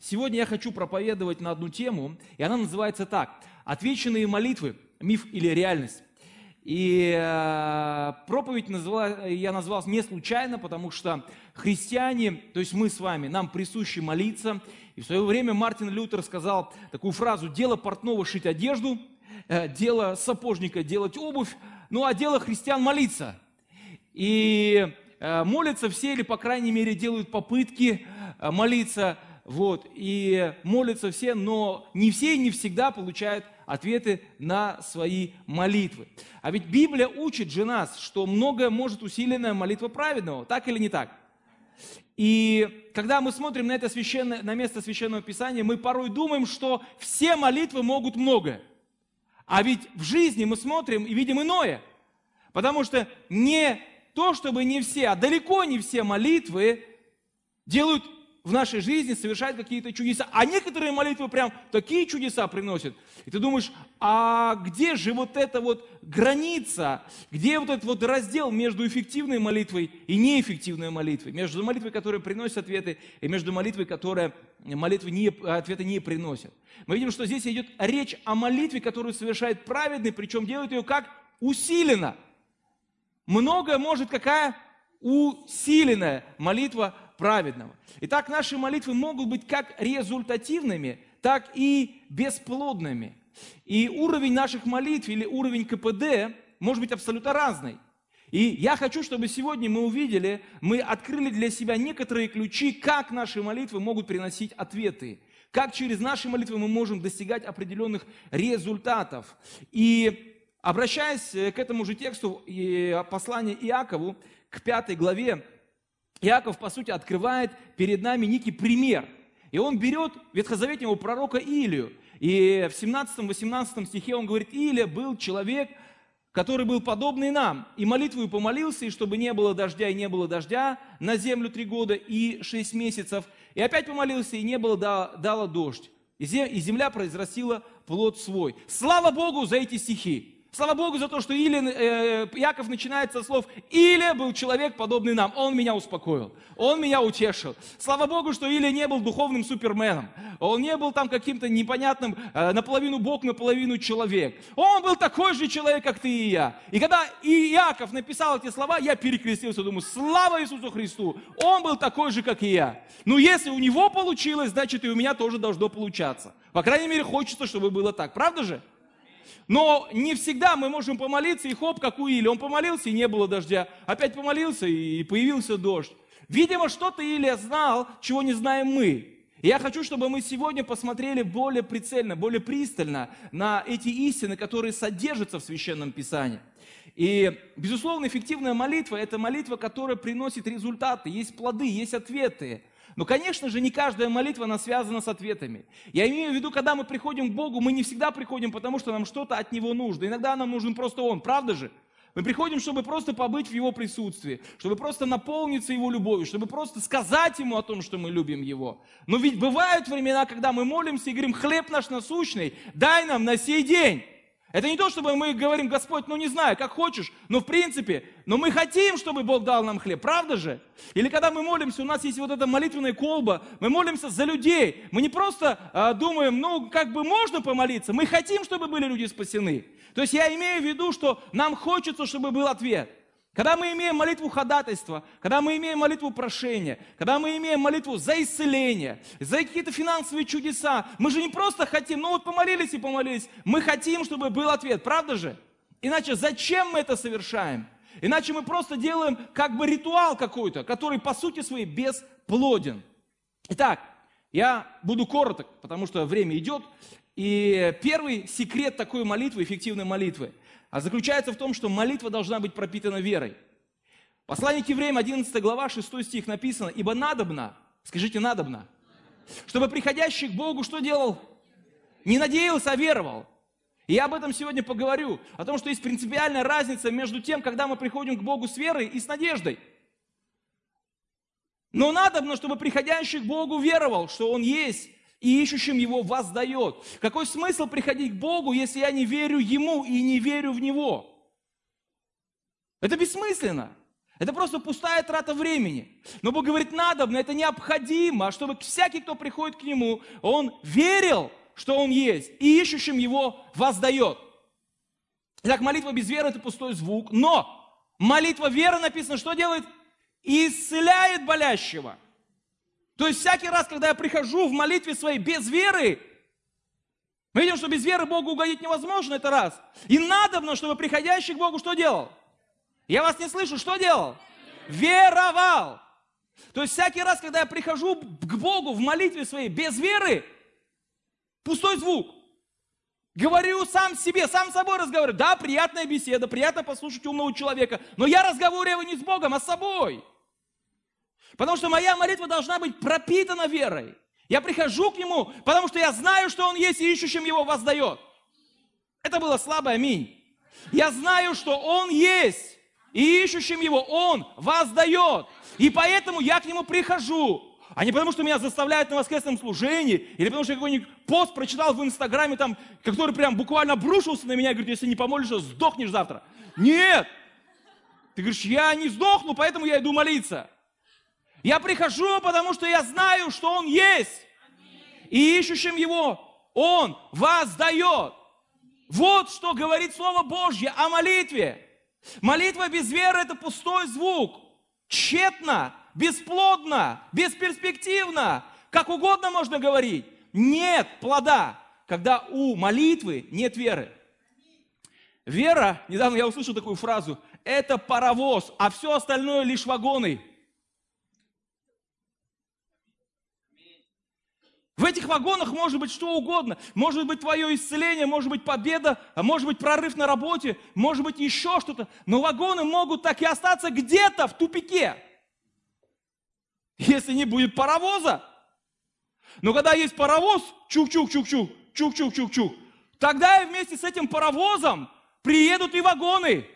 Сегодня я хочу проповедовать на одну тему, и она называется так. Отвеченные молитвы, миф или реальность. И э, проповедь назвала, я назвал не случайно, потому что христиане, то есть мы с вами, нам присуще молиться. И в свое время Мартин Лютер сказал такую фразу «Дело портного шить одежду, э, дело сапожника делать обувь, ну а дело христиан молиться». И э, молятся все, или по крайней мере делают попытки молиться – вот, и молятся все, но не все и не всегда получают ответы на свои молитвы. А ведь Библия учит же нас, что многое может усиленная молитва праведного, так или не так? И когда мы смотрим на это священное, на место священного писания, мы порой думаем, что все молитвы могут многое. А ведь в жизни мы смотрим и видим иное. Потому что не то, чтобы не все, а далеко не все молитвы делают в нашей жизни совершает какие-то чудеса. А некоторые молитвы прям такие чудеса приносят. И ты думаешь, а где же вот эта вот граница, где вот этот вот раздел между эффективной молитвой и неэффективной молитвой, между молитвой, которая приносит ответы, и между молитвой, которая молитвы не, ответы не приносят. Мы видим, что здесь идет речь о молитве, которую совершает праведный, причем делает ее как усиленно. Многое может какая усиленная молитва праведного. Итак, наши молитвы могут быть как результативными, так и бесплодными. И уровень наших молитв или уровень КПД может быть абсолютно разный. И я хочу, чтобы сегодня мы увидели, мы открыли для себя некоторые ключи, как наши молитвы могут приносить ответы, как через наши молитвы мы можем достигать определенных результатов. И обращаясь к этому же тексту послания Иакову, к пятой главе, Иаков, по сути, открывает перед нами некий пример. И он берет ветхозаветнего пророка Илию. И в 17-18 стихе он говорит, Илия был человек, который был подобный нам, и молитву помолился, и чтобы не было дождя, и не было дождя на землю три года и шесть месяцев, и опять помолился, и не было, дало дождь, и земля произрастила плод свой. Слава Богу за эти стихи! Слава Богу за то, что Илия, э, Яков начинает со слов «Илия был человек, подобный нам». Он меня успокоил, он меня утешил. Слава Богу, что Илия не был духовным суперменом. Он не был там каким-то непонятным, э, наполовину Бог, наполовину человек. Он был такой же человек, как ты и я. И когда Иаков написал эти слова, я перекрестился, думаю, слава Иисусу Христу. Он был такой же, как и я. Ну, если у него получилось, значит и у меня тоже должно получаться. По крайней мере, хочется, чтобы было так. Правда же? Но не всегда мы можем помолиться, и хоп, как у Или. Он помолился, и не было дождя. Опять помолился, и появился дождь. Видимо, что-то Илия знал, чего не знаем мы. И я хочу, чтобы мы сегодня посмотрели более прицельно, более пристально на эти истины, которые содержатся в Священном Писании. И, безусловно, эффективная молитва – это молитва, которая приносит результаты, есть плоды, есть ответы. Но, конечно же, не каждая молитва, она связана с ответами. Я имею в виду, когда мы приходим к Богу, мы не всегда приходим, потому что нам что-то от Него нужно. Иногда нам нужен просто Он, правда же? Мы приходим, чтобы просто побыть в Его присутствии, чтобы просто наполниться Его любовью, чтобы просто сказать Ему о том, что мы любим Его. Но ведь бывают времена, когда мы молимся и говорим, хлеб наш насущный, дай нам на сей день. Это не то, чтобы мы говорим, Господь, ну не знаю, как хочешь, но в принципе, но мы хотим, чтобы Бог дал нам хлеб, правда же? Или когда мы молимся, у нас есть вот эта молитвенная колба, мы молимся за людей. Мы не просто а, думаем, ну как бы можно помолиться, мы хотим, чтобы были люди спасены. То есть я имею в виду, что нам хочется, чтобы был ответ. Когда мы имеем молитву ходатайства, когда мы имеем молитву прошения, когда мы имеем молитву за исцеление, за какие-то финансовые чудеса, мы же не просто хотим, ну вот помолились и помолились, мы хотим, чтобы был ответ, правда же? Иначе зачем мы это совершаем? Иначе мы просто делаем как бы ритуал какой-то, который по сути своей бесплоден. Итак, я буду короток, потому что время идет. И первый секрет такой молитвы, эффективной молитвы – а заключается в том, что молитва должна быть пропитана верой. Послание к евреям, 11 глава, 6 стих написано, «Ибо надобно, скажите, надобно, чтобы приходящий к Богу что делал? Не надеялся, а веровал». И я об этом сегодня поговорю, о том, что есть принципиальная разница между тем, когда мы приходим к Богу с верой и с надеждой. Но надо, чтобы приходящий к Богу веровал, что Он есть, и ищущим Его воздает. Какой смысл приходить к Богу, если я не верю Ему и не верю в Него? Это бессмысленно. Это просто пустая трата времени. Но Бог говорит, надо, но это необходимо, чтобы всякий, кто приходит к Нему, он верил, что Он есть, и ищущим Его воздает. Итак, молитва без веры – это пустой звук, но молитва веры написано, что делает? Исцеляет болящего. То есть всякий раз, когда я прихожу в молитве своей без веры, мы видим, что без веры Богу угодить невозможно, это раз. И надобно, чтобы приходящий к Богу что делал? Я вас не слышу, что делал? Веровал. То есть всякий раз, когда я прихожу к Богу в молитве своей без веры, пустой звук. Говорю сам себе, сам собой разговариваю. Да, приятная беседа, приятно послушать умного человека, но я разговариваю не с Богом, а с собой. Потому что моя молитва должна быть пропитана верой. Я прихожу к Нему, потому что я знаю, что Он есть и ищущим Его воздает. Это было слабое аминь. Я знаю, что Он есть и ищущим его он воздает. И поэтому я к нему прихожу. А не потому, что меня заставляют на воскресном служении, или потому, что я какой-нибудь пост прочитал в Инстаграме, там, который прям буквально обрушился на меня, и говорит, если не помолишься, сдохнешь завтра. Нет! Ты говоришь, я не сдохну, поэтому я иду молиться. Я прихожу, потому что я знаю, что Он есть. И ищущим Его Он воздает. Вот что говорит Слово Божье о молитве. Молитва без веры – это пустой звук. Тщетно, бесплодно, бесперспективно. Как угодно можно говорить. Нет плода, когда у молитвы нет веры. Вера, недавно я услышал такую фразу, это паровоз, а все остальное лишь вагоны. В этих вагонах может быть что угодно. Может быть твое исцеление, может быть победа, а может быть прорыв на работе, может быть еще что-то. Но вагоны могут так и остаться где-то в тупике, если не будет паровоза. Но когда есть паровоз, чук-чук-чук-чук, чук-чук-чук-чук, тогда и вместе с этим паровозом приедут и вагоны.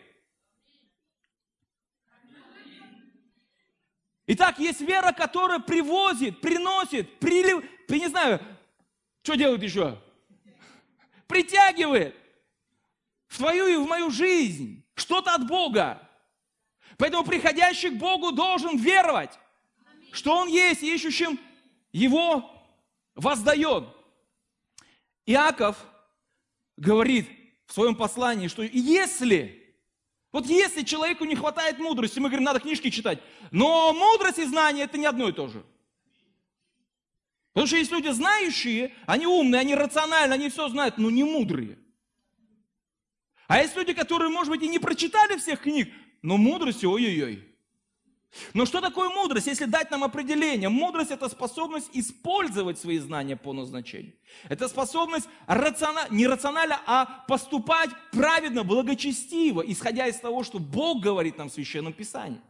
Итак, есть вера, которая привозит, приносит, прилив, я не знаю, что делает еще? Притягивает в твою и в мою жизнь что-то от Бога. Поэтому приходящий к Богу должен веровать, что Он есть, ищущим Его воздает. Иаков говорит в своем послании, что если вот если человеку не хватает мудрости, мы говорим, надо книжки читать. Но мудрость и знание – это не одно и то же. Потому что есть люди знающие, они умные, они рациональные, они все знают, но не мудрые. А есть люди, которые, может быть, и не прочитали всех книг, но мудрости, ой-ой-ой. Но что такое мудрость, если дать нам определение? Мудрость – это способность использовать свои знания по назначению. Это способность рациона... не рационально, а поступать праведно, благочестиво, исходя из того, что Бог говорит нам в Священном Писании.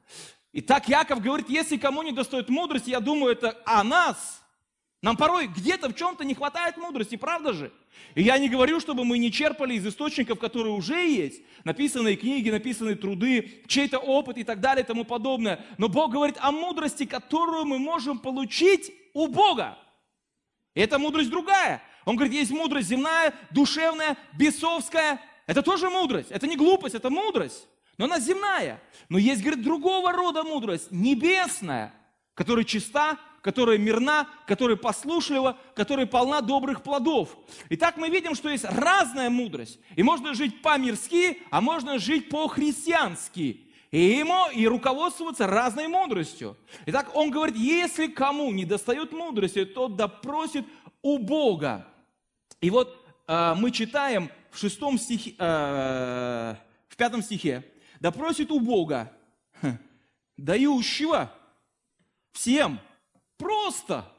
Итак, Яков говорит, если кому не достает мудрости, я думаю, это о нас. Нам порой где-то в чем-то не хватает мудрости, правда же? И я не говорю, чтобы мы не черпали из источников, которые уже есть, написанные книги, написанные труды, чей-то опыт и так далее и тому подобное. Но Бог говорит о мудрости, которую мы можем получить у Бога. И эта мудрость другая. Он говорит, есть мудрость земная, душевная, бесовская. Это тоже мудрость. Это не глупость, это мудрость. Но она земная. Но есть, говорит, другого рода мудрость, небесная, которая чиста, которая мирна, которая послушлива, которая полна добрых плодов. Итак, мы видим, что есть разная мудрость. И можно жить по-мирски, а можно жить по-христиански. И ему и руководствоваться разной мудростью. Итак, он говорит, если кому не достает мудрости, тот допросит у Бога. И вот э, мы читаем в шестом стихе, э, в пятом стихе, допросит у Бога, дающего всем Просто.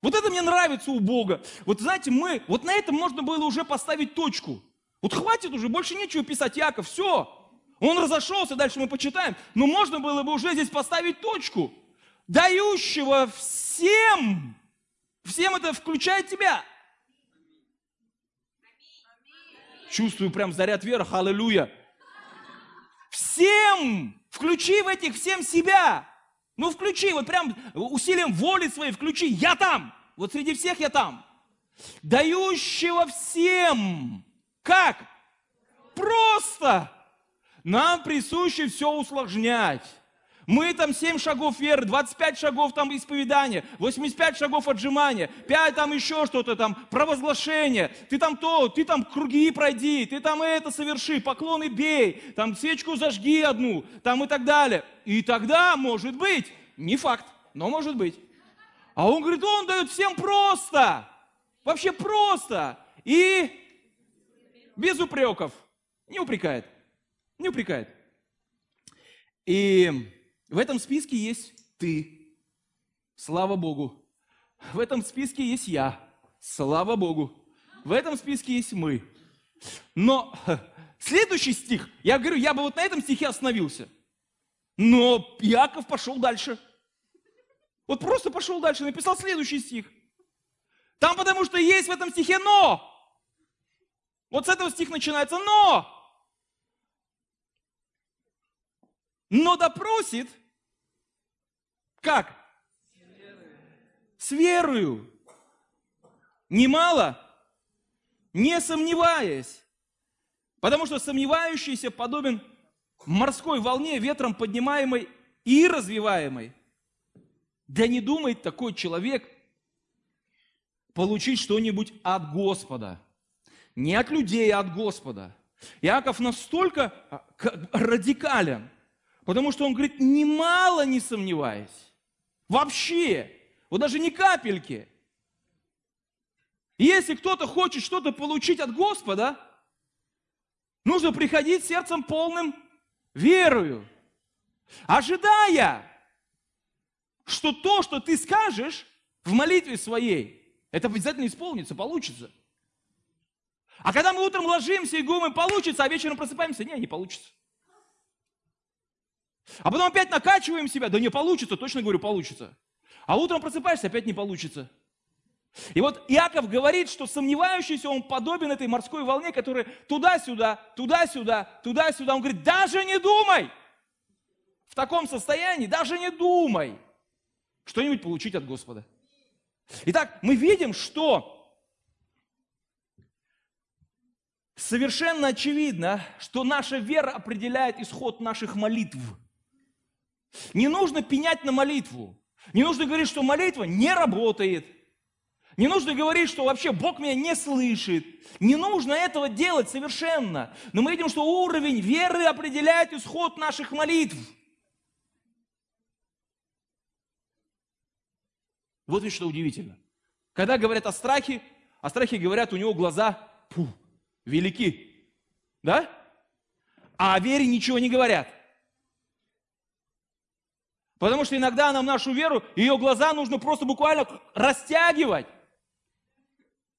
Вот это мне нравится у Бога. Вот знаете, мы, вот на этом можно было уже поставить точку. Вот хватит уже, больше нечего писать, Яков, все. Он разошелся, дальше мы почитаем. Но можно было бы уже здесь поставить точку. Дающего всем, всем это включает тебя. Чувствую прям заряд веры, аллилуйя. Всем, включи в этих всем себя. Ну включи, вот прям усилием воли своей включи, я там, вот среди всех я там. Дающего всем. Как? Просто. Нам присуще все усложнять. Мы там 7 шагов веры, 25 шагов там исповедания, 85 шагов отжимания, 5 там еще что-то там, провозглашение. Ты там то, ты там круги пройди, ты там это соверши, поклоны бей, там свечку зажги одну, там и так далее. И тогда, может быть, не факт, но может быть. А он говорит, он дает всем просто, вообще просто. И без упреков. Не упрекает. Не упрекает. И в этом списке есть ты. Слава Богу. В этом списке есть я. Слава Богу. В этом списке есть мы. Но следующий стих, я говорю, я бы вот на этом стихе остановился. Но Яков пошел дальше. Вот просто пошел дальше, написал следующий стих. Там потому что есть в этом стихе но. Вот с этого стих начинается но. Но допросит как? С верою. Немало, не сомневаясь. Потому что сомневающийся подобен морской волне, ветром поднимаемой и развиваемой. Да не думает такой человек получить что-нибудь от Господа. Не от людей, а от Господа. Иаков настолько а, радикален, потому что он говорит, немало не сомневаясь. Вообще. Вот даже ни капельки. Если кто-то хочет что-то получить от Господа, нужно приходить сердцем полным верою, ожидая, что то, что ты скажешь в молитве своей, это обязательно исполнится, получится. А когда мы утром ложимся и думаем, получится, а вечером просыпаемся, не, не получится. А потом опять накачиваем себя, да не получится, точно говорю, получится. А утром просыпаешься, опять не получится. И вот Иаков говорит, что сомневающийся, он подобен этой морской волне, которая туда-сюда, туда-сюда, туда-сюда. Он говорит, даже не думай в таком состоянии, даже не думай что-нибудь получить от Господа. Итак, мы видим, что совершенно очевидно, что наша вера определяет исход наших молитв – не нужно пенять на молитву. Не нужно говорить, что молитва не работает. Не нужно говорить, что вообще Бог меня не слышит. Не нужно этого делать совершенно. Но мы видим, что уровень веры определяет исход наших молитв. Вот ведь что удивительно. Когда говорят о страхе, о страхе говорят, у него глаза пу, велики. Да? А о вере ничего не говорят. Потому что иногда нам нашу веру, ее глаза нужно просто буквально растягивать.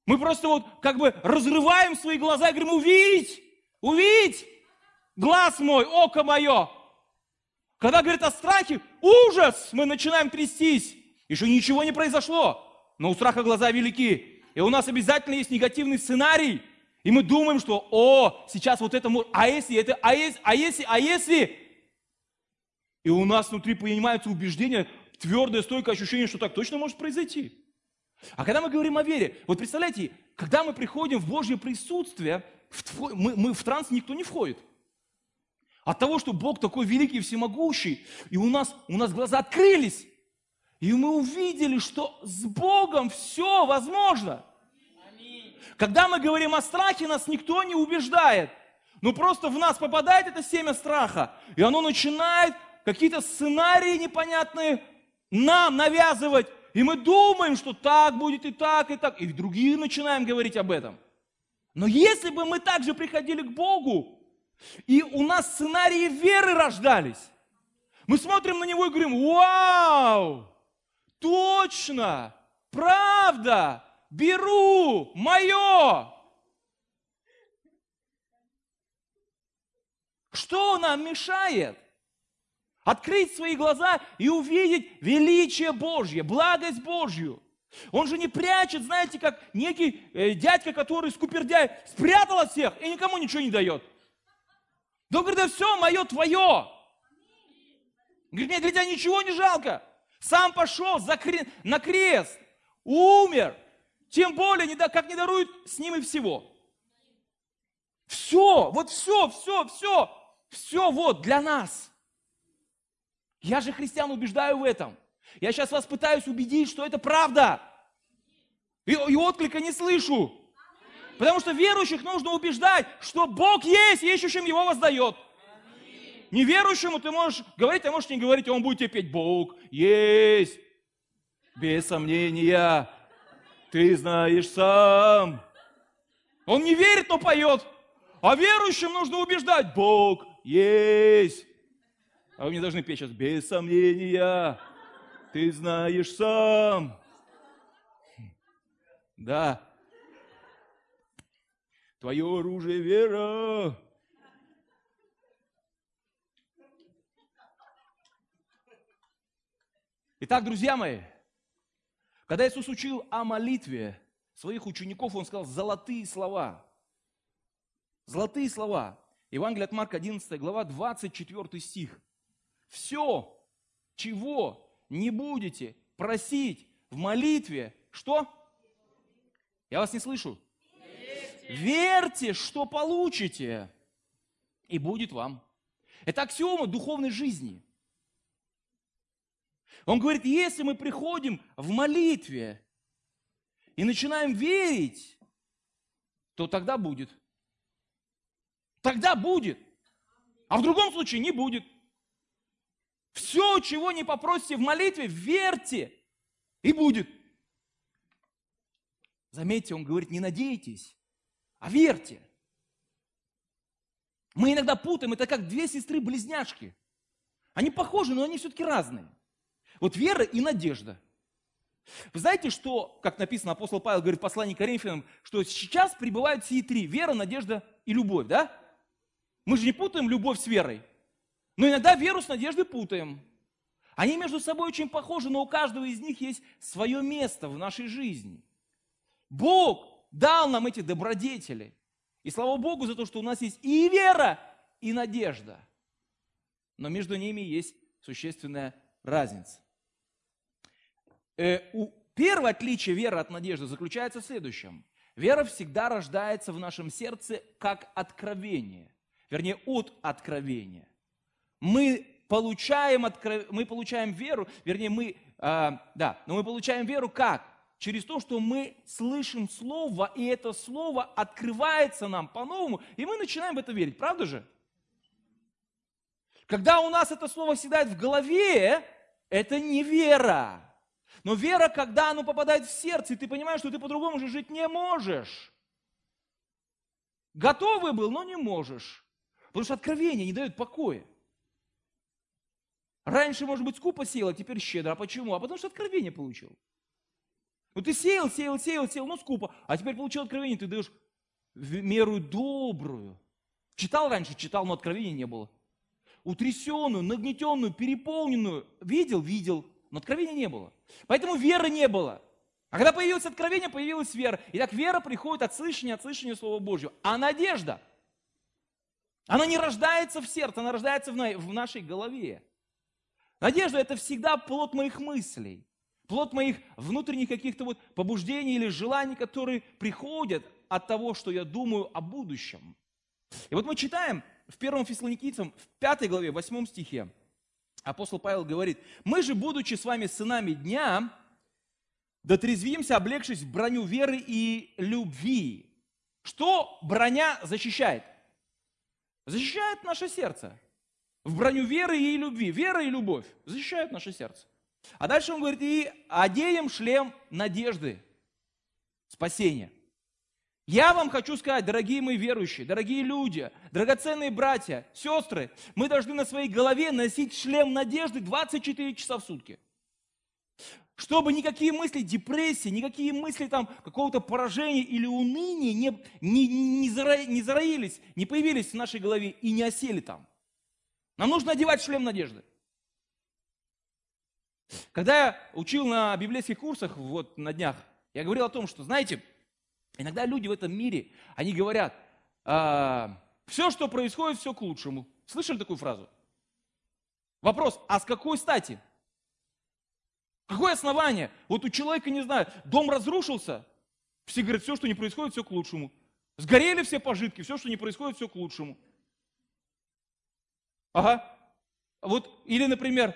Мы просто вот как бы разрываем свои глаза и говорим, увидеть, увидеть, глаз мой, око мое. Когда говорят о страхе, ужас, мы начинаем трястись. Еще ничего не произошло, но у страха глаза велики. И у нас обязательно есть негативный сценарий. И мы думаем, что, о, сейчас вот это, а если это, а если, а если, а если, и у нас внутри понимается убеждение, твердое, стойкое ощущение, что так точно может произойти. А когда мы говорим о вере, вот представляете, когда мы приходим в Божье присутствие, в твой, мы, мы в транс никто не входит. От того, что Бог такой великий и всемогущий, и у нас, у нас глаза открылись, и мы увидели, что с Богом все возможно. Когда мы говорим о страхе, нас никто не убеждает. Но просто в нас попадает это семя страха, и оно начинает какие-то сценарии непонятные нам навязывать. И мы думаем, что так будет и так, и так. И другие начинаем говорить об этом. Но если бы мы также приходили к Богу, и у нас сценарии веры рождались, мы смотрим на Него и говорим, вау, точно, правда, беру, мое. Что нам мешает? Открыть свои глаза и увидеть величие Божье, благость Божью. Он же не прячет, знаете, как некий э, дядька, который скупердяй, спрятал от всех и никому ничего не дает. Да он говорит, да все мое твое. Говорит, мне для тебя ничего не жалко. Сам пошел за кре... на крест, умер. Тем более, не да, как не дарует с ним и всего. Все, вот все, все, все, все вот для нас. Я же христиан убеждаю в этом. Я сейчас вас пытаюсь убедить, что это правда. И, и отклика не слышу. Потому что верующих нужно убеждать, что Бог есть, и ищущим Его воздает. Неверующему ты можешь говорить, а можешь не говорить, он будет тебе петь. Бог есть, без сомнения, ты знаешь сам. Он не верит, но поет. А верующим нужно убеждать, Бог есть. А вы мне должны петь сейчас, без сомнения, ты знаешь сам. Да. Твое оружие вера. Итак, друзья мои, когда Иисус учил о молитве своих учеников, Он сказал золотые слова. Золотые слова. Евангелие от Марка, 11 глава, 24 стих. Все, чего не будете просить в молитве, что? Я вас не слышу. Верьте, Верьте что получите, и будет вам. Это аксиома духовной жизни. Он говорит, если мы приходим в молитве и начинаем верить, то тогда будет. Тогда будет. А в другом случае не будет. Все, чего не попросите в молитве, верьте, и будет. Заметьте, он говорит, не надейтесь, а верьте. Мы иногда путаем, это как две сестры-близняшки. Они похожи, но они все-таки разные. Вот вера и надежда. Вы знаете, что, как написано, апостол Павел говорит в послании к Коринфянам, что сейчас пребывают все три – вера, надежда и любовь, да? Мы же не путаем любовь с верой. Но иногда веру с надеждой путаем. Они между собой очень похожи, но у каждого из них есть свое место в нашей жизни. Бог дал нам эти добродетели. И слава Богу за то, что у нас есть и вера, и надежда. Но между ними есть существенная разница. Э, у, первое отличие веры от надежды заключается в следующем. Вера всегда рождается в нашем сердце как откровение, вернее, от откровения. Мы получаем, откров... мы получаем веру, вернее, мы, э, да, но мы получаем веру как? Через то, что мы слышим Слово, и это Слово открывается нам по-новому, и мы начинаем в это верить, правда же? Когда у нас это Слово седает в голове, это не вера. Но вера, когда оно попадает в сердце, и ты понимаешь, что ты по-другому уже жить не можешь. Готовый был, но не можешь. Потому что откровение не дает покоя. Раньше, может быть, скупо сеял, а теперь щедро. А почему? А потому что откровение получил. Ну ты сеял, сеял, сеял, сеял, ну скупо. А теперь получил откровение, ты даешь меру добрую. Читал раньше, читал, но откровения не было. Утрясенную, нагнетенную, переполненную. Видел, видел, но откровения не было. Поэтому веры не было. А когда появилось откровение, появилась вера. И так вера приходит от слышания, от слышания Слова Божьего. А надежда, она не рождается в сердце, она рождается в нашей голове. Надежда – это всегда плод моих мыслей, плод моих внутренних каких-то вот побуждений или желаний, которые приходят от того, что я думаю о будущем. И вот мы читаем в 1 Фессалоникийцам, в 5 главе, 8 стихе, апостол Павел говорит, мы же, будучи с вами сынами дня, дотрезвимся, облегшись в броню веры и любви. Что броня защищает? Защищает наше сердце. В броню веры и любви. Вера и любовь защищают наше сердце. А дальше он говорит, и одеем шлем надежды, спасения. Я вам хочу сказать, дорогие мои верующие, дорогие люди, драгоценные братья, сестры, мы должны на своей голове носить шлем надежды 24 часа в сутки. Чтобы никакие мысли депрессии, никакие мысли там какого-то поражения или уныния не, не, не, зара, не зароились, не появились в нашей голове и не осели там. Нам нужно одевать шлем надежды. Когда я учил на библейских курсах вот на днях, я говорил о том, что, знаете, Иногда люди в этом мире, они говорят, а, все, что происходит, все к лучшему. Слышали такую фразу? Вопрос, а с какой стати? Какое основание? Вот у человека, не знаю, дом разрушился, все говорят, все, что не происходит, все к лучшему. Сгорели все пожитки, все, что не происходит, все к лучшему. Ага. Вот, или, например,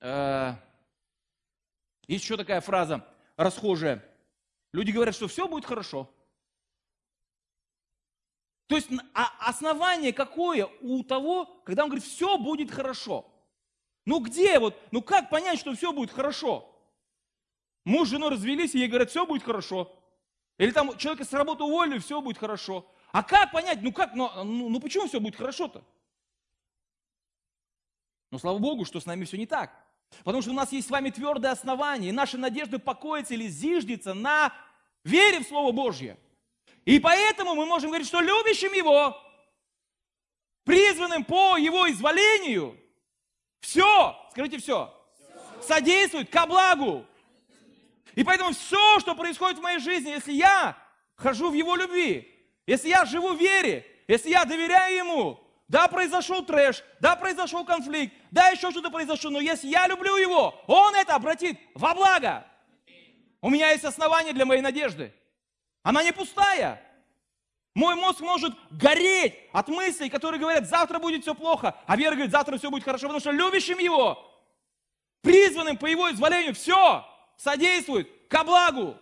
э, есть еще такая фраза расхожая. Люди говорят, что все будет хорошо. То есть а основание какое у того, когда он говорит, все будет хорошо? Ну где вот, ну как понять, что все будет хорошо? Муж с женой развелись, и ей говорят, все будет хорошо. Или там человека с работы уволили, все будет хорошо. А как понять, ну как, ну, ну, ну почему все будет хорошо-то? Но слава Богу, что с нами все не так. Потому что у нас есть с вами твердое основание, и наши надежды покоятся или зиждется на вере в Слово Божье. И поэтому мы можем говорить, что любящим Его, призванным по Его изволению, все, скажите все, содействует ко благу. И поэтому все, что происходит в моей жизни, если я хожу в Его любви, если я живу в вере, если я доверяю Ему, да, произошел трэш, да, произошел конфликт, да, еще что-то произошло, но если я люблю Его, Он это обратит во благо. У меня есть основания для моей надежды. Она не пустая. Мой мозг может гореть от мыслей, которые говорят, завтра будет все плохо, а вера говорит, завтра все будет хорошо, потому что любящим Его, призванным по Его изволению, все содействует ко благу.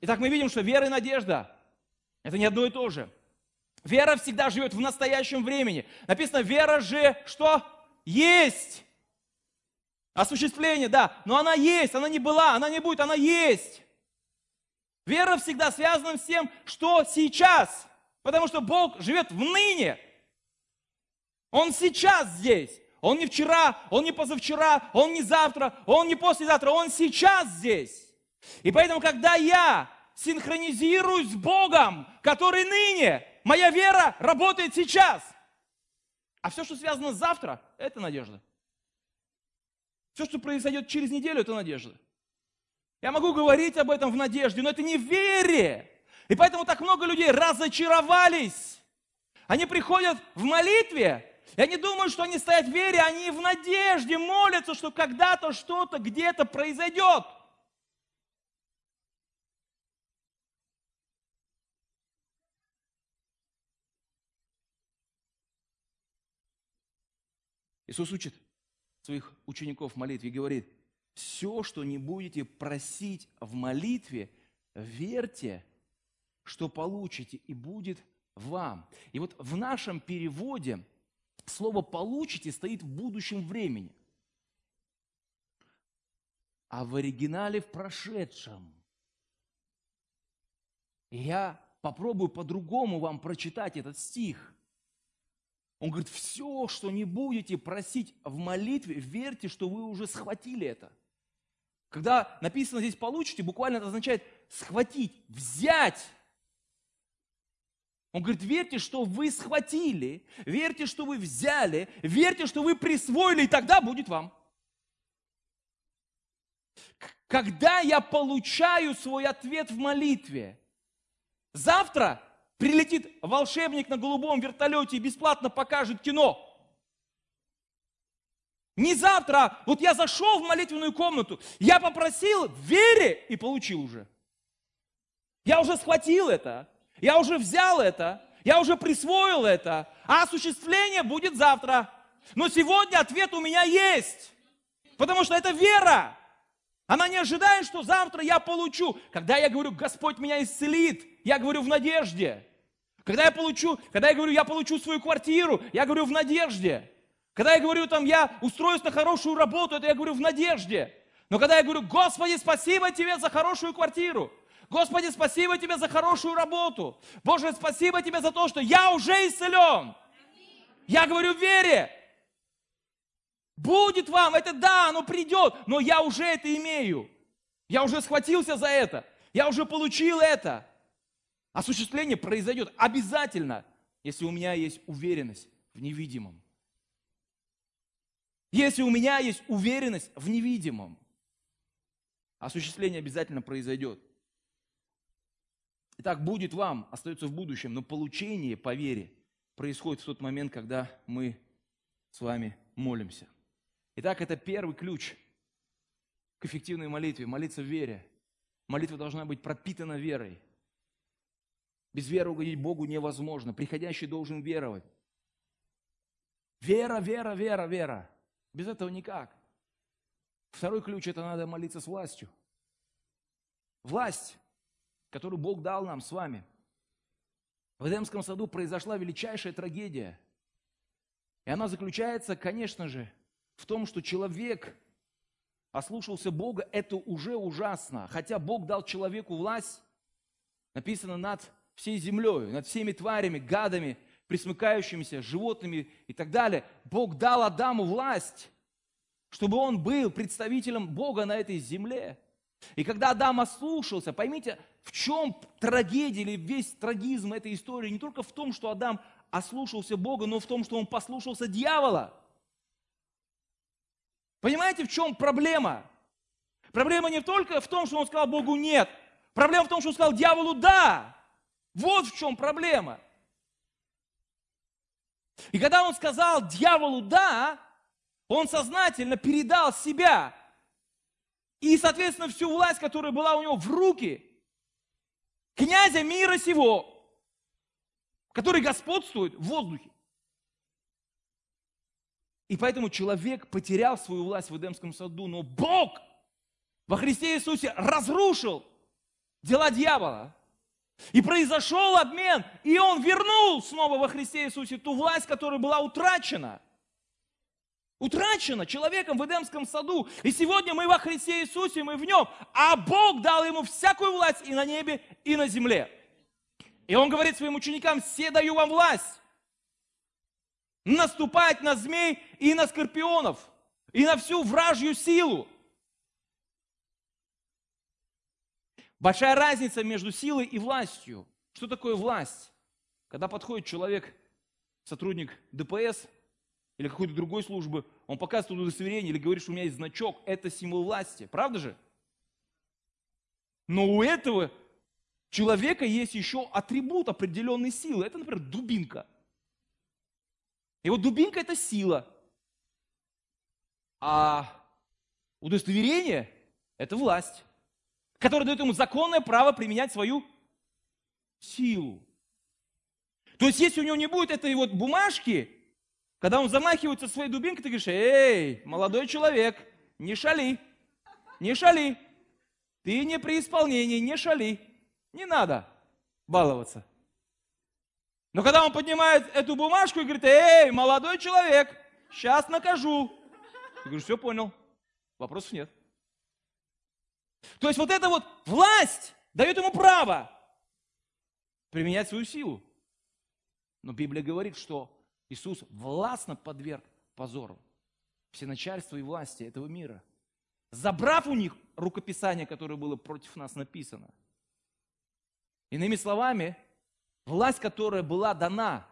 Итак, мы видим, что вера и надежда – это не одно и то же. Вера всегда живет в настоящем времени. Написано, вера же что? Есть. Осуществление, да. Но она есть, она не была, она не будет, она есть. Вера всегда связана с тем, что сейчас. Потому что Бог живет в ныне. Он сейчас здесь. Он не вчера, он не позавчера, он не завтра, он не послезавтра, он сейчас здесь. И поэтому, когда я синхронизируюсь с Богом, который ныне, моя вера работает сейчас. А все, что связано с завтра, это надежда. Все, что произойдет через неделю, это надежда. Я могу говорить об этом в надежде, но это не в вере. И поэтому так много людей разочаровались. Они приходят в молитве, и они думают, что они стоят в вере, они в надежде молятся, что когда-то что-то где-то произойдет. Иисус учит своих учеников в молитве и говорит, все, что не будете просить в молитве, верьте, что получите, и будет вам. И вот в нашем переводе слово «получите» стоит в будущем времени. А в оригинале в прошедшем. Я попробую по-другому вам прочитать этот стих. Он говорит, все, что не будете просить в молитве, верьте, что вы уже схватили это. Когда написано здесь «получите», буквально это означает схватить, взять. Он говорит, верьте, что вы схватили, верьте, что вы взяли, верьте, что вы присвоили, и тогда будет вам. Когда я получаю свой ответ в молитве, завтра прилетит волшебник на голубом вертолете и бесплатно покажет кино. Не завтра, вот я зашел в молитвенную комнату, я попросил в вере и получил уже. Я уже схватил это, я уже взял это, я уже присвоил это, а осуществление будет завтра. Но сегодня ответ у меня есть, потому что это вера. Она не ожидает, что завтра я получу. Когда я говорю, Господь меня исцелит, я говорю в надежде. Когда я получу, когда я говорю, я получу свою квартиру, я говорю в надежде. Когда я говорю, там, я устроюсь на хорошую работу, это я говорю в надежде. Но когда я говорю, Господи, спасибо тебе за хорошую квартиру, Господи, спасибо тебе за хорошую работу, Боже, спасибо тебе за то, что я уже исцелен. Я говорю в вере. Будет вам, это да, оно придет, но я уже это имею. Я уже схватился за это. Я уже получил это. Осуществление произойдет обязательно, если у меня есть уверенность в невидимом. Если у меня есть уверенность в невидимом, осуществление обязательно произойдет. Итак, будет вам, остается в будущем, но получение по вере происходит в тот момент, когда мы с вами молимся. Итак, это первый ключ к эффективной молитве. Молиться в вере. Молитва должна быть пропитана верой. Без веры угодить Богу невозможно. Приходящий должен веровать. Вера, вера, вера, вера. Без этого никак. Второй ключ – это надо молиться с властью. Власть, которую Бог дал нам с вами. В Эдемском саду произошла величайшая трагедия. И она заключается, конечно же, в том, что человек ослушался Бога, это уже ужасно. Хотя Бог дал человеку власть, написано над всей землей, над всеми тварями, гадами, присмыкающимися, животными и так далее. Бог дал Адаму власть, чтобы он был представителем Бога на этой земле. И когда Адам ослушался, поймите, в чем трагедия или весь трагизм этой истории, не только в том, что Адам ослушался Бога, но в том, что он послушался дьявола. Понимаете, в чем проблема? Проблема не только в том, что он сказал Богу нет. Проблема в том, что он сказал дьяволу да. Вот в чем проблема. И когда он сказал дьяволу да, он сознательно передал себя и, соответственно, всю власть, которая была у него в руки князя мира сего, который господствует в воздухе. И поэтому человек потерял свою власть в Эдемском саду, но Бог во Христе Иисусе разрушил дела дьявола. И произошел обмен, и он вернул снова во Христе Иисусе ту власть, которая была утрачена. Утрачена человеком в Эдемском саду. И сегодня мы во Христе Иисусе, мы в нем. А Бог дал ему всякую власть и на небе, и на земле. И он говорит своим ученикам, все даю вам власть. Наступать на змей и на скорпионов, и на всю вражью силу. Большая разница между силой и властью. Что такое власть? Когда подходит человек, сотрудник ДПС или какой-то другой службы, он показывает удостоверение или говорит, что у меня есть значок, это символ власти. Правда же? Но у этого человека есть еще атрибут определенной силы. Это, например, дубинка. И вот дубинка – это сила. А удостоверение – это власть, которая дает ему законное право применять свою силу. То есть, если у него не будет этой вот бумажки, когда он замахивается своей дубинкой, ты говоришь, эй, молодой человек, не шали, не шали. Ты не при исполнении, не шали. Не надо баловаться. Но когда он поднимает эту бумажку и говорит, эй, молодой человек, сейчас накажу. Я говорю, все понял, вопросов нет. То есть вот эта вот власть дает ему право применять свою силу. Но Библия говорит, что Иисус властно подверг позору все начальства и власти этого мира, забрав у них рукописание, которое было против нас написано – Иными словами, власть, которая была дана,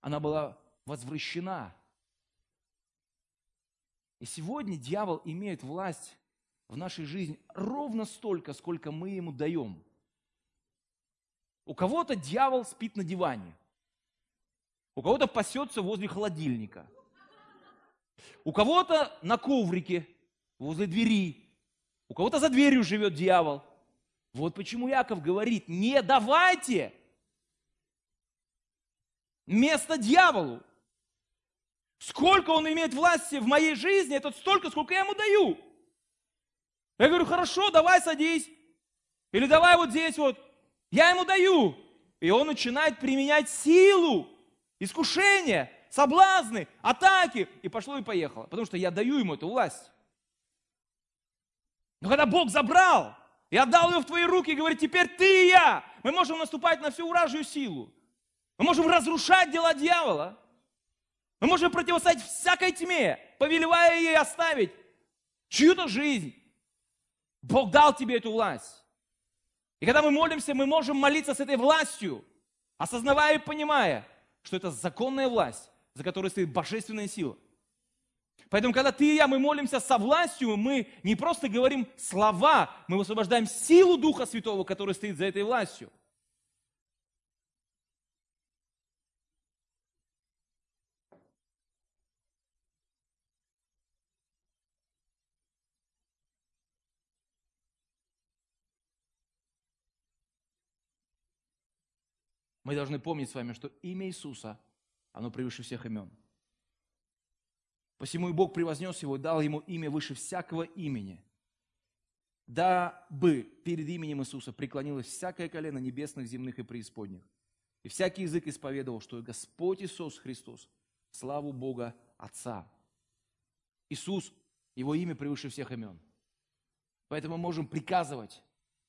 она была возвращена. И сегодня дьявол имеет власть в нашей жизни ровно столько, сколько мы ему даем. У кого-то дьявол спит на диване, у кого-то пасется возле холодильника, у кого-то на коврике возле двери, у кого-то за дверью живет дьявол, вот почему Яков говорит, не давайте место дьяволу. Сколько он имеет власти в моей жизни, это столько, сколько я ему даю. Я говорю, хорошо, давай садись. Или давай вот здесь вот. Я ему даю. И он начинает применять силу, искушение, соблазны, атаки. И пошло и поехало. Потому что я даю ему эту власть. Но когда Бог забрал, и отдал ее в твои руки и говорит, теперь ты и я. Мы можем наступать на всю вражью силу. Мы можем разрушать дела дьявола. Мы можем противостоять всякой тьме, повелевая ей оставить чью-то жизнь. Бог дал тебе эту власть. И когда мы молимся, мы можем молиться с этой властью, осознавая и понимая, что это законная власть, за которой стоит божественная сила. Поэтому, когда ты и я, мы молимся со властью, мы не просто говорим слова, мы высвобождаем силу Духа Святого, который стоит за этой властью. Мы должны помнить с вами, что имя Иисуса, оно превыше всех имен. Посему и Бог превознес его и дал ему имя выше всякого имени, дабы перед именем Иисуса преклонилось всякое колено небесных, земных и преисподних. И всякий язык исповедовал, что Господь Иисус Христос, славу Бога Отца. Иисус, Его имя превыше всех имен. Поэтому мы можем приказывать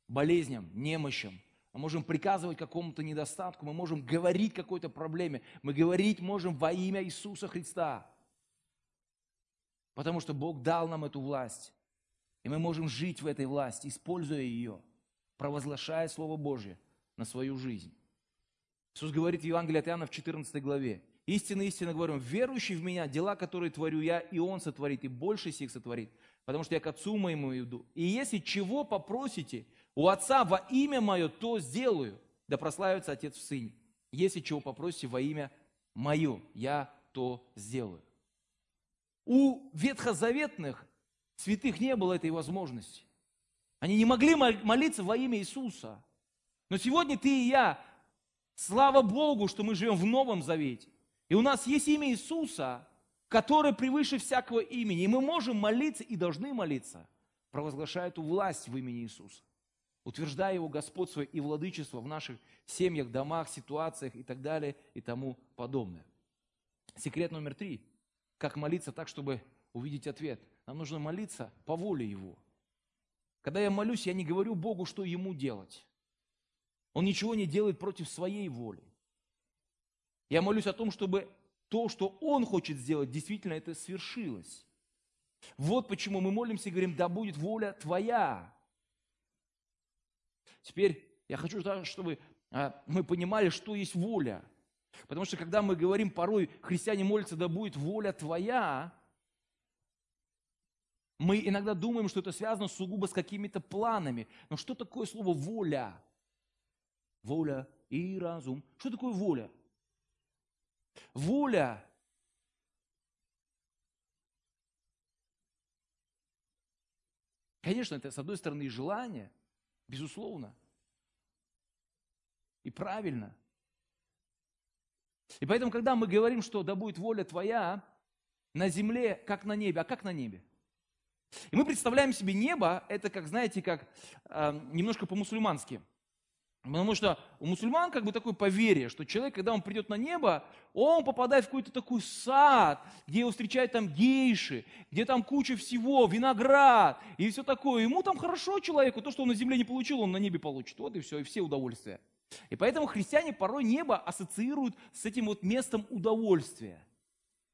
болезням, немощам, мы можем приказывать какому-то недостатку, мы можем говорить какой-то проблеме, мы говорить можем во имя Иисуса Христа. Потому что Бог дал нам эту власть. И мы можем жить в этой власти, используя ее, провозглашая Слово Божье на свою жизнь. Иисус говорит в Евангелии от Иоанна в 14 главе. Истинно, истинно говорю, верующий в Меня, дела, которые творю я, и Он сотворит, и больше сих сотворит, потому что я к Отцу моему иду. И если чего попросите у Отца во имя Мое, то сделаю, да прославится Отец в Сыне. Если чего попросите во имя Мое, я то сделаю. У ветхозаветных святых не было этой возможности. Они не могли молиться во имя Иисуса. Но сегодня ты и я Слава Богу, что мы живем в Новом Завете. И у нас есть имя Иисуса, которое превыше всякого имени. И мы можем молиться и должны молиться, провозглашая эту власть в имени Иисуса, утверждая Его господство и владычество в наших семьях, домах, ситуациях и так далее и тому подобное. Секрет номер три. Как молиться так, чтобы увидеть ответ? Нам нужно молиться по воле Его. Когда я молюсь, я не говорю Богу, что Ему делать. Он ничего не делает против своей воли. Я молюсь о том, чтобы то, что Он хочет сделать, действительно это свершилось. Вот почему мы молимся и говорим, да будет воля Твоя. Теперь я хочу, чтобы а, мы понимали, что есть воля. Потому что когда мы говорим, порой христиане молятся, да будет воля Твоя, мы иногда думаем, что это связано сугубо с какими-то планами. Но что такое слово воля? воля и разум. Что такое воля? Воля Конечно, это с одной стороны и желание, безусловно, и правильно. И поэтому, когда мы говорим, что да будет воля твоя на земле, как на небе, а как на небе? И мы представляем себе небо, это как, знаете, как э, немножко по-мусульмански – Потому что у мусульман как бы такое поверье, что человек, когда он придет на небо, он попадает в какой-то такой сад, где его встречают там гейши, где там куча всего, виноград и все такое. Ему там хорошо человеку, то, что он на земле не получил, он на небе получит. Вот и все, и все удовольствия. И поэтому христиане порой небо ассоциируют с этим вот местом удовольствия.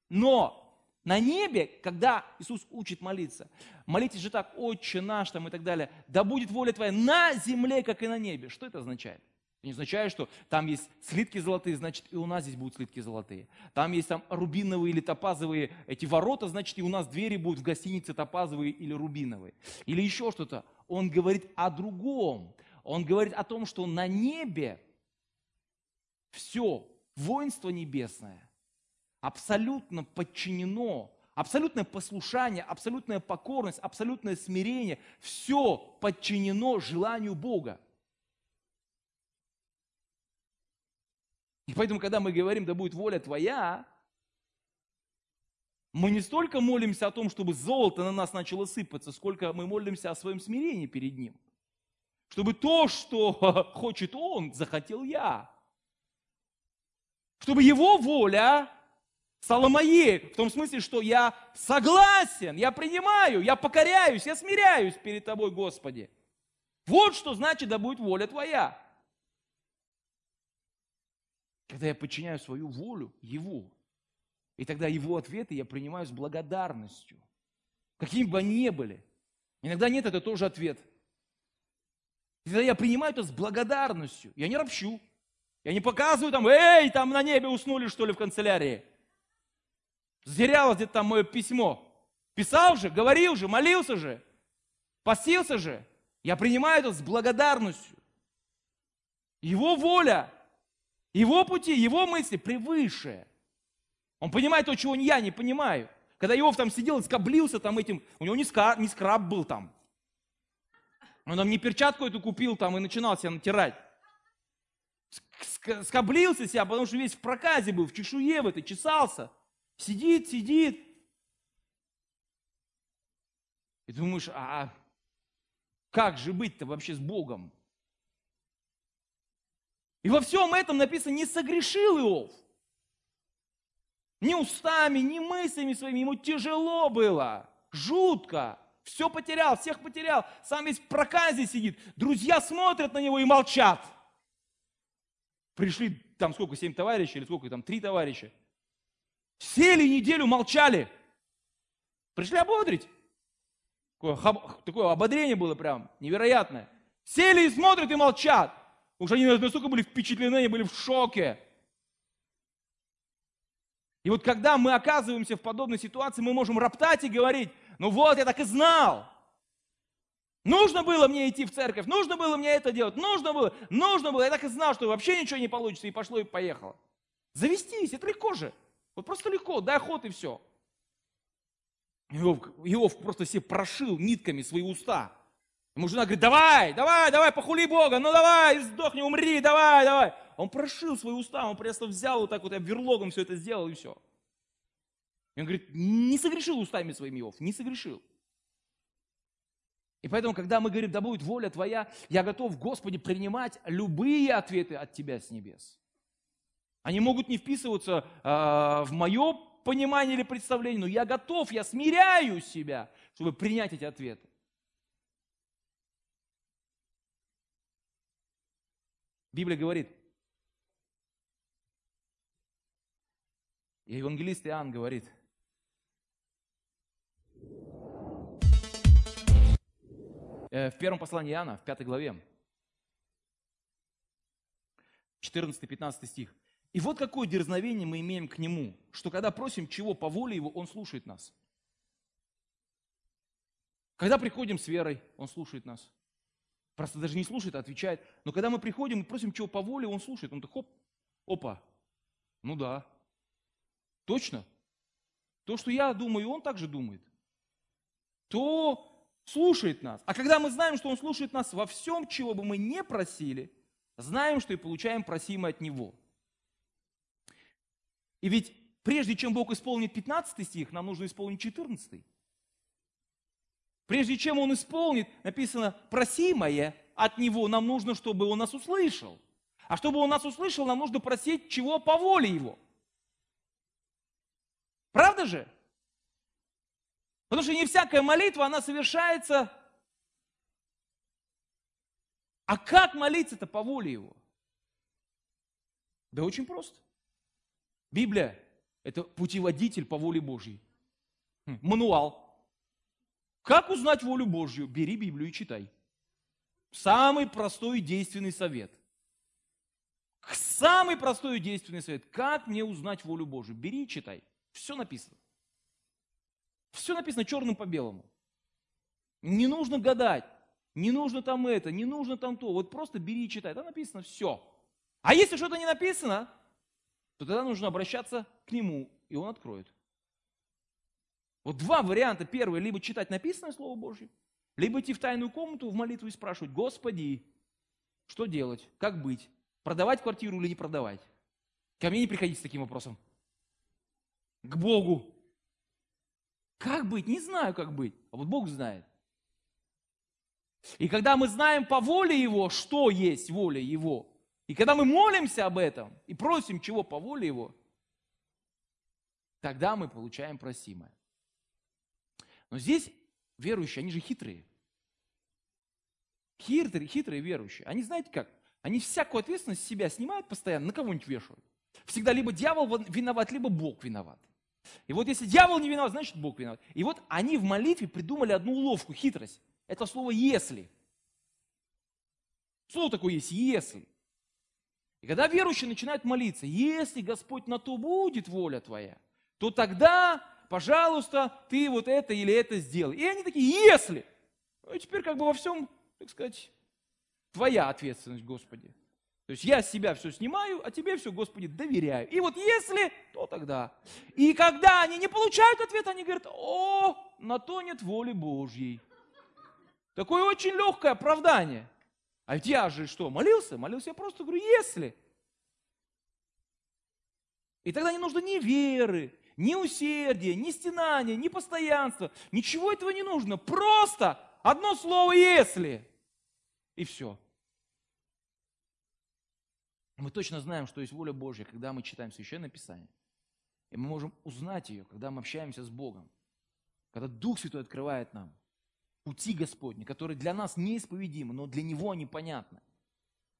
Но на небе, когда Иисус учит молиться, молитесь же так, Отче наш там и так далее, да будет воля Твоя на земле, как и на небе. Что это означает? Это не означает, что там есть слитки золотые, значит и у нас здесь будут слитки золотые. Там есть там рубиновые или топазовые эти ворота, значит и у нас двери будут в гостинице топазовые или рубиновые. Или еще что-то. Он говорит о другом. Он говорит о том, что на небе все, воинство небесное, абсолютно подчинено, абсолютное послушание, абсолютная покорность, абсолютное смирение, все подчинено желанию Бога. И поэтому, когда мы говорим, да будет воля твоя, мы не столько молимся о том, чтобы золото на нас начало сыпаться, сколько мы молимся о своем смирении перед Ним. Чтобы то, что хочет Он, захотел я. Чтобы Его воля стала моей, в том смысле, что я согласен, я принимаю, я покоряюсь, я смиряюсь перед Тобой, Господи. Вот что значит, да будет воля Твоя. Когда я подчиняю свою волю Его, и тогда Его ответы я принимаю с благодарностью, какими бы они ни были. Иногда нет, это тоже ответ. Когда я принимаю это с благодарностью, я не ропщу, я не показываю там, эй, там на небе уснули, что ли, в канцелярии. Затерялось где-то там мое письмо. Писал же, говорил же, молился же, постился же. Я принимаю это с благодарностью. Его воля, его пути, его мысли превыше. Он понимает то, чего я не понимаю. Когда Иов там сидел и скоблился там этим, у него не, скраб, не скраб был там. Он там не перчатку эту купил там и начинал себя натирать. скоблился себя, потому что весь в проказе был, в чешуе в этой, чесался. Сидит, сидит. И думаешь, а как же быть-то вообще с Богом? И во всем этом написано, не согрешил Иов. Ни устами, ни мыслями своими. Ему тяжело было, жутко. Все потерял, всех потерял. Сам весь в проказе сидит. Друзья смотрят на него и молчат. Пришли там сколько, семь товарищей или сколько там, три товарища. Сели неделю, молчали. Пришли ободрить. Такое, ободрение было прям невероятное. Сели и смотрят и молчат. Уж они настолько были впечатлены, они были в шоке. И вот когда мы оказываемся в подобной ситуации, мы можем роптать и говорить, ну вот, я так и знал. Нужно было мне идти в церковь, нужно было мне это делать, нужно было, нужно было. Я так и знал, что вообще ничего не получится, и пошло, и поехало. Завестись, это легко же. Вот просто легко, дай ход и все. Иов, Иов просто все прошил нитками свои уста. Ему жена говорит, давай, давай, давай, похули Бога, ну давай, сдохни, умри, давай, давай. Он прошил свои уста, он просто взял вот так вот, верлогом все это сделал и все. И он говорит, не согрешил устами своими Иов, не согрешил. И поэтому, когда мы говорим, да будет воля Твоя, я готов, Господи, принимать любые ответы от Тебя с небес. Они могут не вписываться э, в мое понимание или представление, но я готов, я смиряю себя, чтобы принять эти ответы. Библия говорит, и евангелист Иоанн говорит, Э, в первом послании Иоанна, в пятой главе, 14-15 стих. И вот какое дерзновение мы имеем к Нему, что когда просим чего по воле Его, Он слушает нас. Когда приходим с верой, Он слушает нас. Просто даже не слушает, а отвечает. Но когда мы приходим и просим чего по воле, Он слушает. Он так, хоп, опа, ну да, точно. То, что я думаю, Он также думает. То, слушает нас. А когда мы знаем, что Он слушает нас во всем, чего бы мы не просили, знаем, что и получаем просимое от Него. И ведь прежде чем Бог исполнит 15 стих, нам нужно исполнить 14. Прежде чем Он исполнит, написано, просимое от Него, нам нужно, чтобы Он нас услышал. А чтобы Он нас услышал, нам нужно просить чего по воле Его. Правда же? Потому что не всякая молитва, она совершается. А как молиться-то по воле Его? Да очень просто. Библия – это путеводитель по воле Божьей. Хм, мануал. Как узнать волю Божью? Бери Библию и читай. Самый простой и действенный совет. Самый простой и действенный совет. Как мне узнать волю Божью? Бери и читай. Все написано. Все написано черным по белому. Не нужно гадать, не нужно там это, не нужно там то. Вот просто бери и читай. Там написано все. А если что-то не написано, то тогда нужно обращаться к нему, и он откроет. Вот два варианта. Первый, либо читать написанное Слово Божье, либо идти в тайную комнату в молитву и спрашивать, Господи, что делать, как быть, продавать квартиру или не продавать. Ко мне не приходите с таким вопросом. К Богу. Как быть? Не знаю, как быть. А вот Бог знает. И когда мы знаем по воле Его, что есть воля Его, и когда мы молимся об этом и просим чего по воле Его, тогда мы получаем просимое. Но здесь верующие, они же хитрые. Хитрые, хитрые верующие. Они знаете как? Они всякую ответственность с себя снимают постоянно, на кого-нибудь вешают. Всегда либо дьявол виноват, либо Бог виноват. И вот если дьявол не виноват, значит Бог виноват. И вот они в молитве придумали одну уловку, хитрость. Это слово «если». Слово такое есть «если». Когда верующие начинают молиться, если Господь на то будет воля твоя, то тогда, пожалуйста, ты вот это или это сделай. И они такие, если. Ну и теперь как бы во всем, так сказать, твоя ответственность, Господи. То есть я с себя все снимаю, а тебе все, Господи, доверяю. И вот если, то тогда. И когда они не получают ответ, они говорят, о, на то нет воли Божьей. Такое очень легкое оправдание. А ведь я же что, молился? Молился я просто, говорю, если. И тогда не нужно ни веры, ни усердия, ни стенания, ни постоянства. Ничего этого не нужно. Просто одно слово «если». И все. Мы точно знаем, что есть воля Божья, когда мы читаем Священное Писание. И мы можем узнать ее, когда мы общаемся с Богом. Когда Дух Святой открывает нам пути Господни, которые для нас неисповедимы, но для Него они понятны.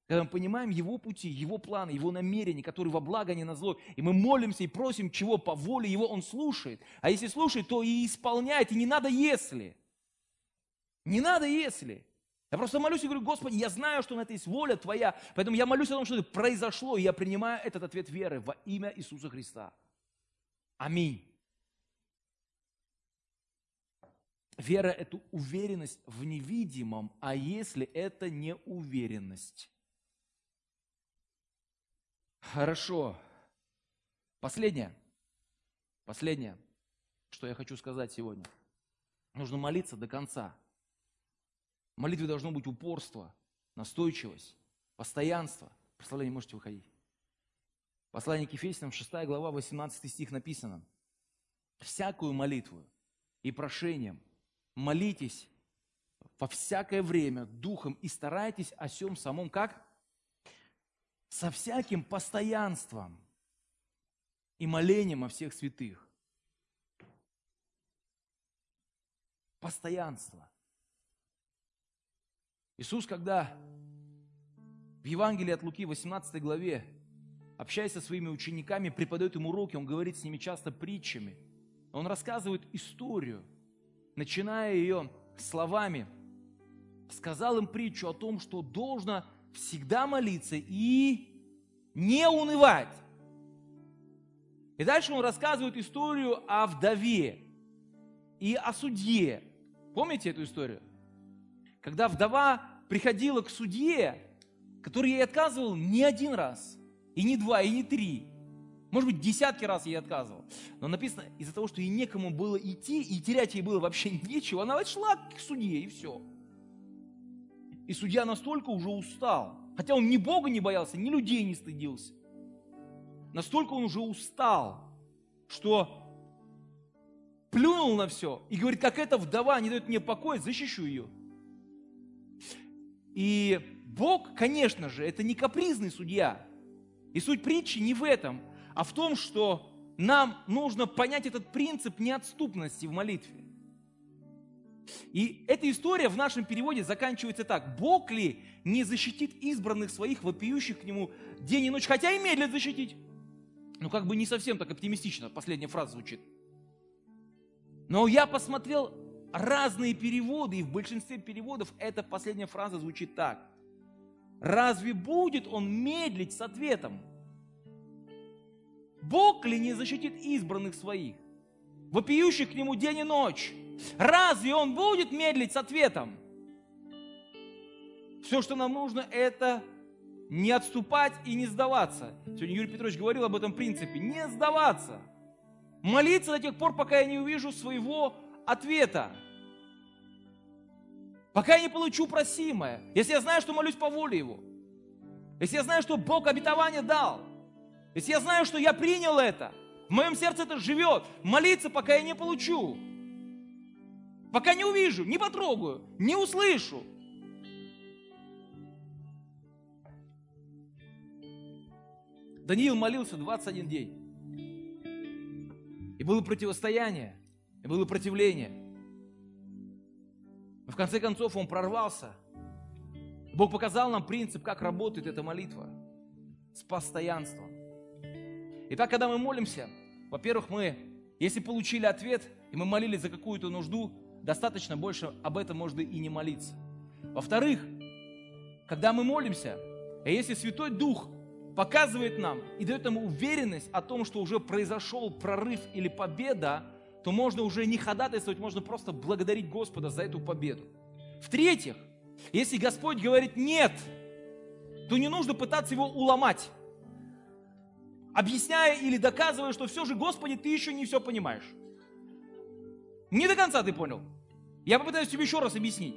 Когда мы понимаем Его пути, Его планы, Его намерения, которые во благо, а не на зло, и мы молимся и просим чего по воле Его, Он слушает. А если слушает, то и исполняет, и не надо если. Не надо если. Я просто молюсь и говорю, Господи, я знаю, что на это есть воля Твоя, поэтому я молюсь о том, что это произошло, и я принимаю этот ответ веры во имя Иисуса Христа. Аминь. Вера – это уверенность в невидимом, а если это не уверенность? Хорошо. Последнее. Последнее, что я хочу сказать сегодня. Нужно молиться до конца. В молитве должно быть упорство, настойчивость, постоянство. Прославление можете выходить. Послание к Ефесянам, 6 глава, 18 стих написано. «Всякую молитву и прошением молитесь во всякое время духом и старайтесь о сем самом как? Со всяким постоянством и молением о всех святых. Постоянство. Иисус, когда в Евангелии от Луки, 18 главе, общаясь со своими учениками, преподает им уроки, он говорит с ними часто притчами. Он рассказывает историю, начиная ее словами. Сказал им притчу о том, что должно всегда молиться и не унывать. И дальше он рассказывает историю о вдове и о судье. Помните эту историю? Когда вдова приходила к судье, который ей отказывал не один раз, и не два, и не три, может быть, десятки раз ей отказывал. Но написано, из-за того, что ей некому было идти, и терять ей было вообще нечего, она шла к судье, и все. И судья настолько уже устал, хотя он ни Бога не боялся, ни людей не стыдился. Настолько он уже устал, что плюнул на все и говорит, как эта вдова не дает мне покоя, защищу ее. И Бог, конечно же, это не капризный судья. И суть притчи не в этом, а в том, что нам нужно понять этот принцип неотступности в молитве. И эта история в нашем переводе заканчивается так. Бог ли не защитит избранных своих, вопиющих к Нему день и ночь, хотя и медлит защитить? Ну, как бы не совсем так оптимистично последняя фраза звучит. Но я посмотрел разные переводы, и в большинстве переводов эта последняя фраза звучит так. Разве будет он медлить с ответом? Бог ли не защитит избранных своих, вопиющих к Нему день и ночь? Разве Он будет медлить с ответом? Все, что нам нужно, это не отступать и не сдаваться. Сегодня Юрий Петрович говорил об этом принципе. Не сдаваться. Молиться до тех пор, пока я не увижу своего ответа. Пока я не получу просимое. Если я знаю, что молюсь по воле Его. Если я знаю, что Бог обетование дал. Если я знаю, что я принял это, в моем сердце это живет, молиться, пока я не получу, пока не увижу, не потрогаю, не услышу. Даниил молился 21 день. И было противостояние, и было противление. Но в конце концов он прорвался. Бог показал нам принцип, как работает эта молитва. С постоянством. Итак, когда мы молимся, во-первых, мы, если получили ответ, и мы молились за какую-то нужду, достаточно больше об этом можно и не молиться. Во-вторых, когда мы молимся, и если Святой Дух показывает нам и дает нам уверенность о том, что уже произошел прорыв или победа, то можно уже не ходатайствовать, можно просто благодарить Господа за эту победу. В-третьих, если Господь говорит «нет», то не нужно пытаться его уломать объясняя или доказывая, что все же, Господи, ты еще не все понимаешь. Не до конца ты понял. Я попытаюсь тебе еще раз объяснить.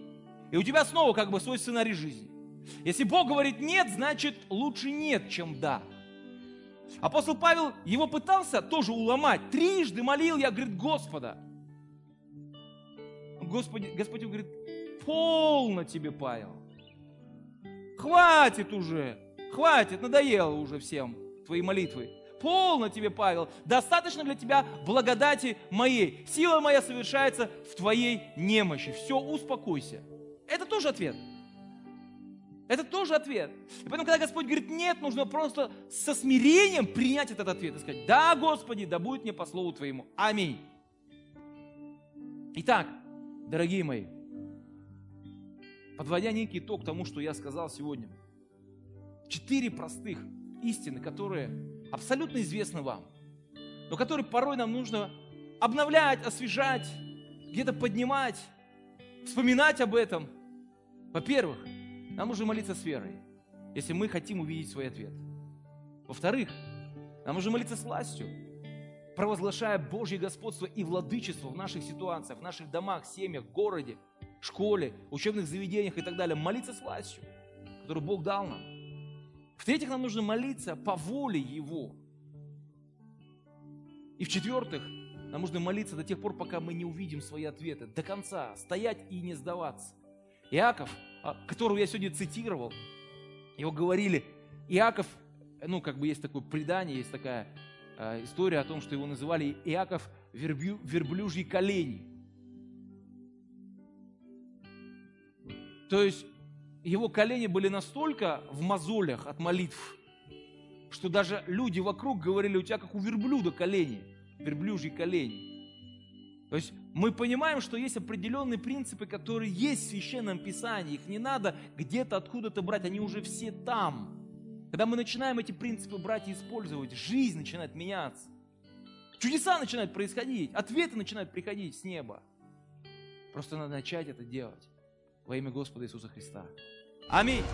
И у тебя снова как бы свой сценарий жизни. Если Бог говорит нет, значит лучше нет, чем да. Апостол Павел его пытался тоже уломать. Трижды молил я, говорит, Господа. Господи, Господь говорит, полно тебе, Павел. Хватит уже, хватит, надоело уже всем твои молитвы. Полно тебе, Павел, достаточно для тебя благодати моей. Сила моя совершается в твоей немощи. Все, успокойся. Это тоже ответ. Это тоже ответ. И поэтому, когда Господь говорит нет, нужно просто со смирением принять этот ответ и сказать, да, Господи, да будет мне по слову Твоему. Аминь. Итак, дорогие мои, подводя некий итог тому, что я сказал сегодня, четыре простых истины, которые абсолютно известны вам, но которые порой нам нужно обновлять, освежать, где-то поднимать, вспоминать об этом. Во-первых, нам нужно молиться с верой, если мы хотим увидеть свой ответ. Во-вторых, нам нужно молиться с властью, провозглашая Божье господство и владычество в наших ситуациях, в наших домах, семьях, городе, школе, учебных заведениях и так далее. Молиться с властью, которую Бог дал нам. В-третьих, нам нужно молиться по воле Его. И в-четвертых, нам нужно молиться до тех пор, пока мы не увидим свои ответы. До конца. Стоять и не сдаваться. Иаков – а, которого я сегодня цитировал, его говорили, Иаков, ну, как бы есть такое предание, есть такая э, история о том, что его называли Иаков верблю, верблюжьи колени. То есть его колени были настолько в мозолях от молитв, что даже люди вокруг говорили, у тебя как у верблюда колени, верблюжьи колени. То есть мы понимаем, что есть определенные принципы, которые есть в Священном Писании. Их не надо где-то откуда-то брать, они уже все там. Когда мы начинаем эти принципы брать и использовать, жизнь начинает меняться. Чудеса начинают происходить, ответы начинают приходить с неба. Просто надо начать это делать во имя Господа Иисуса Христа. Аминь.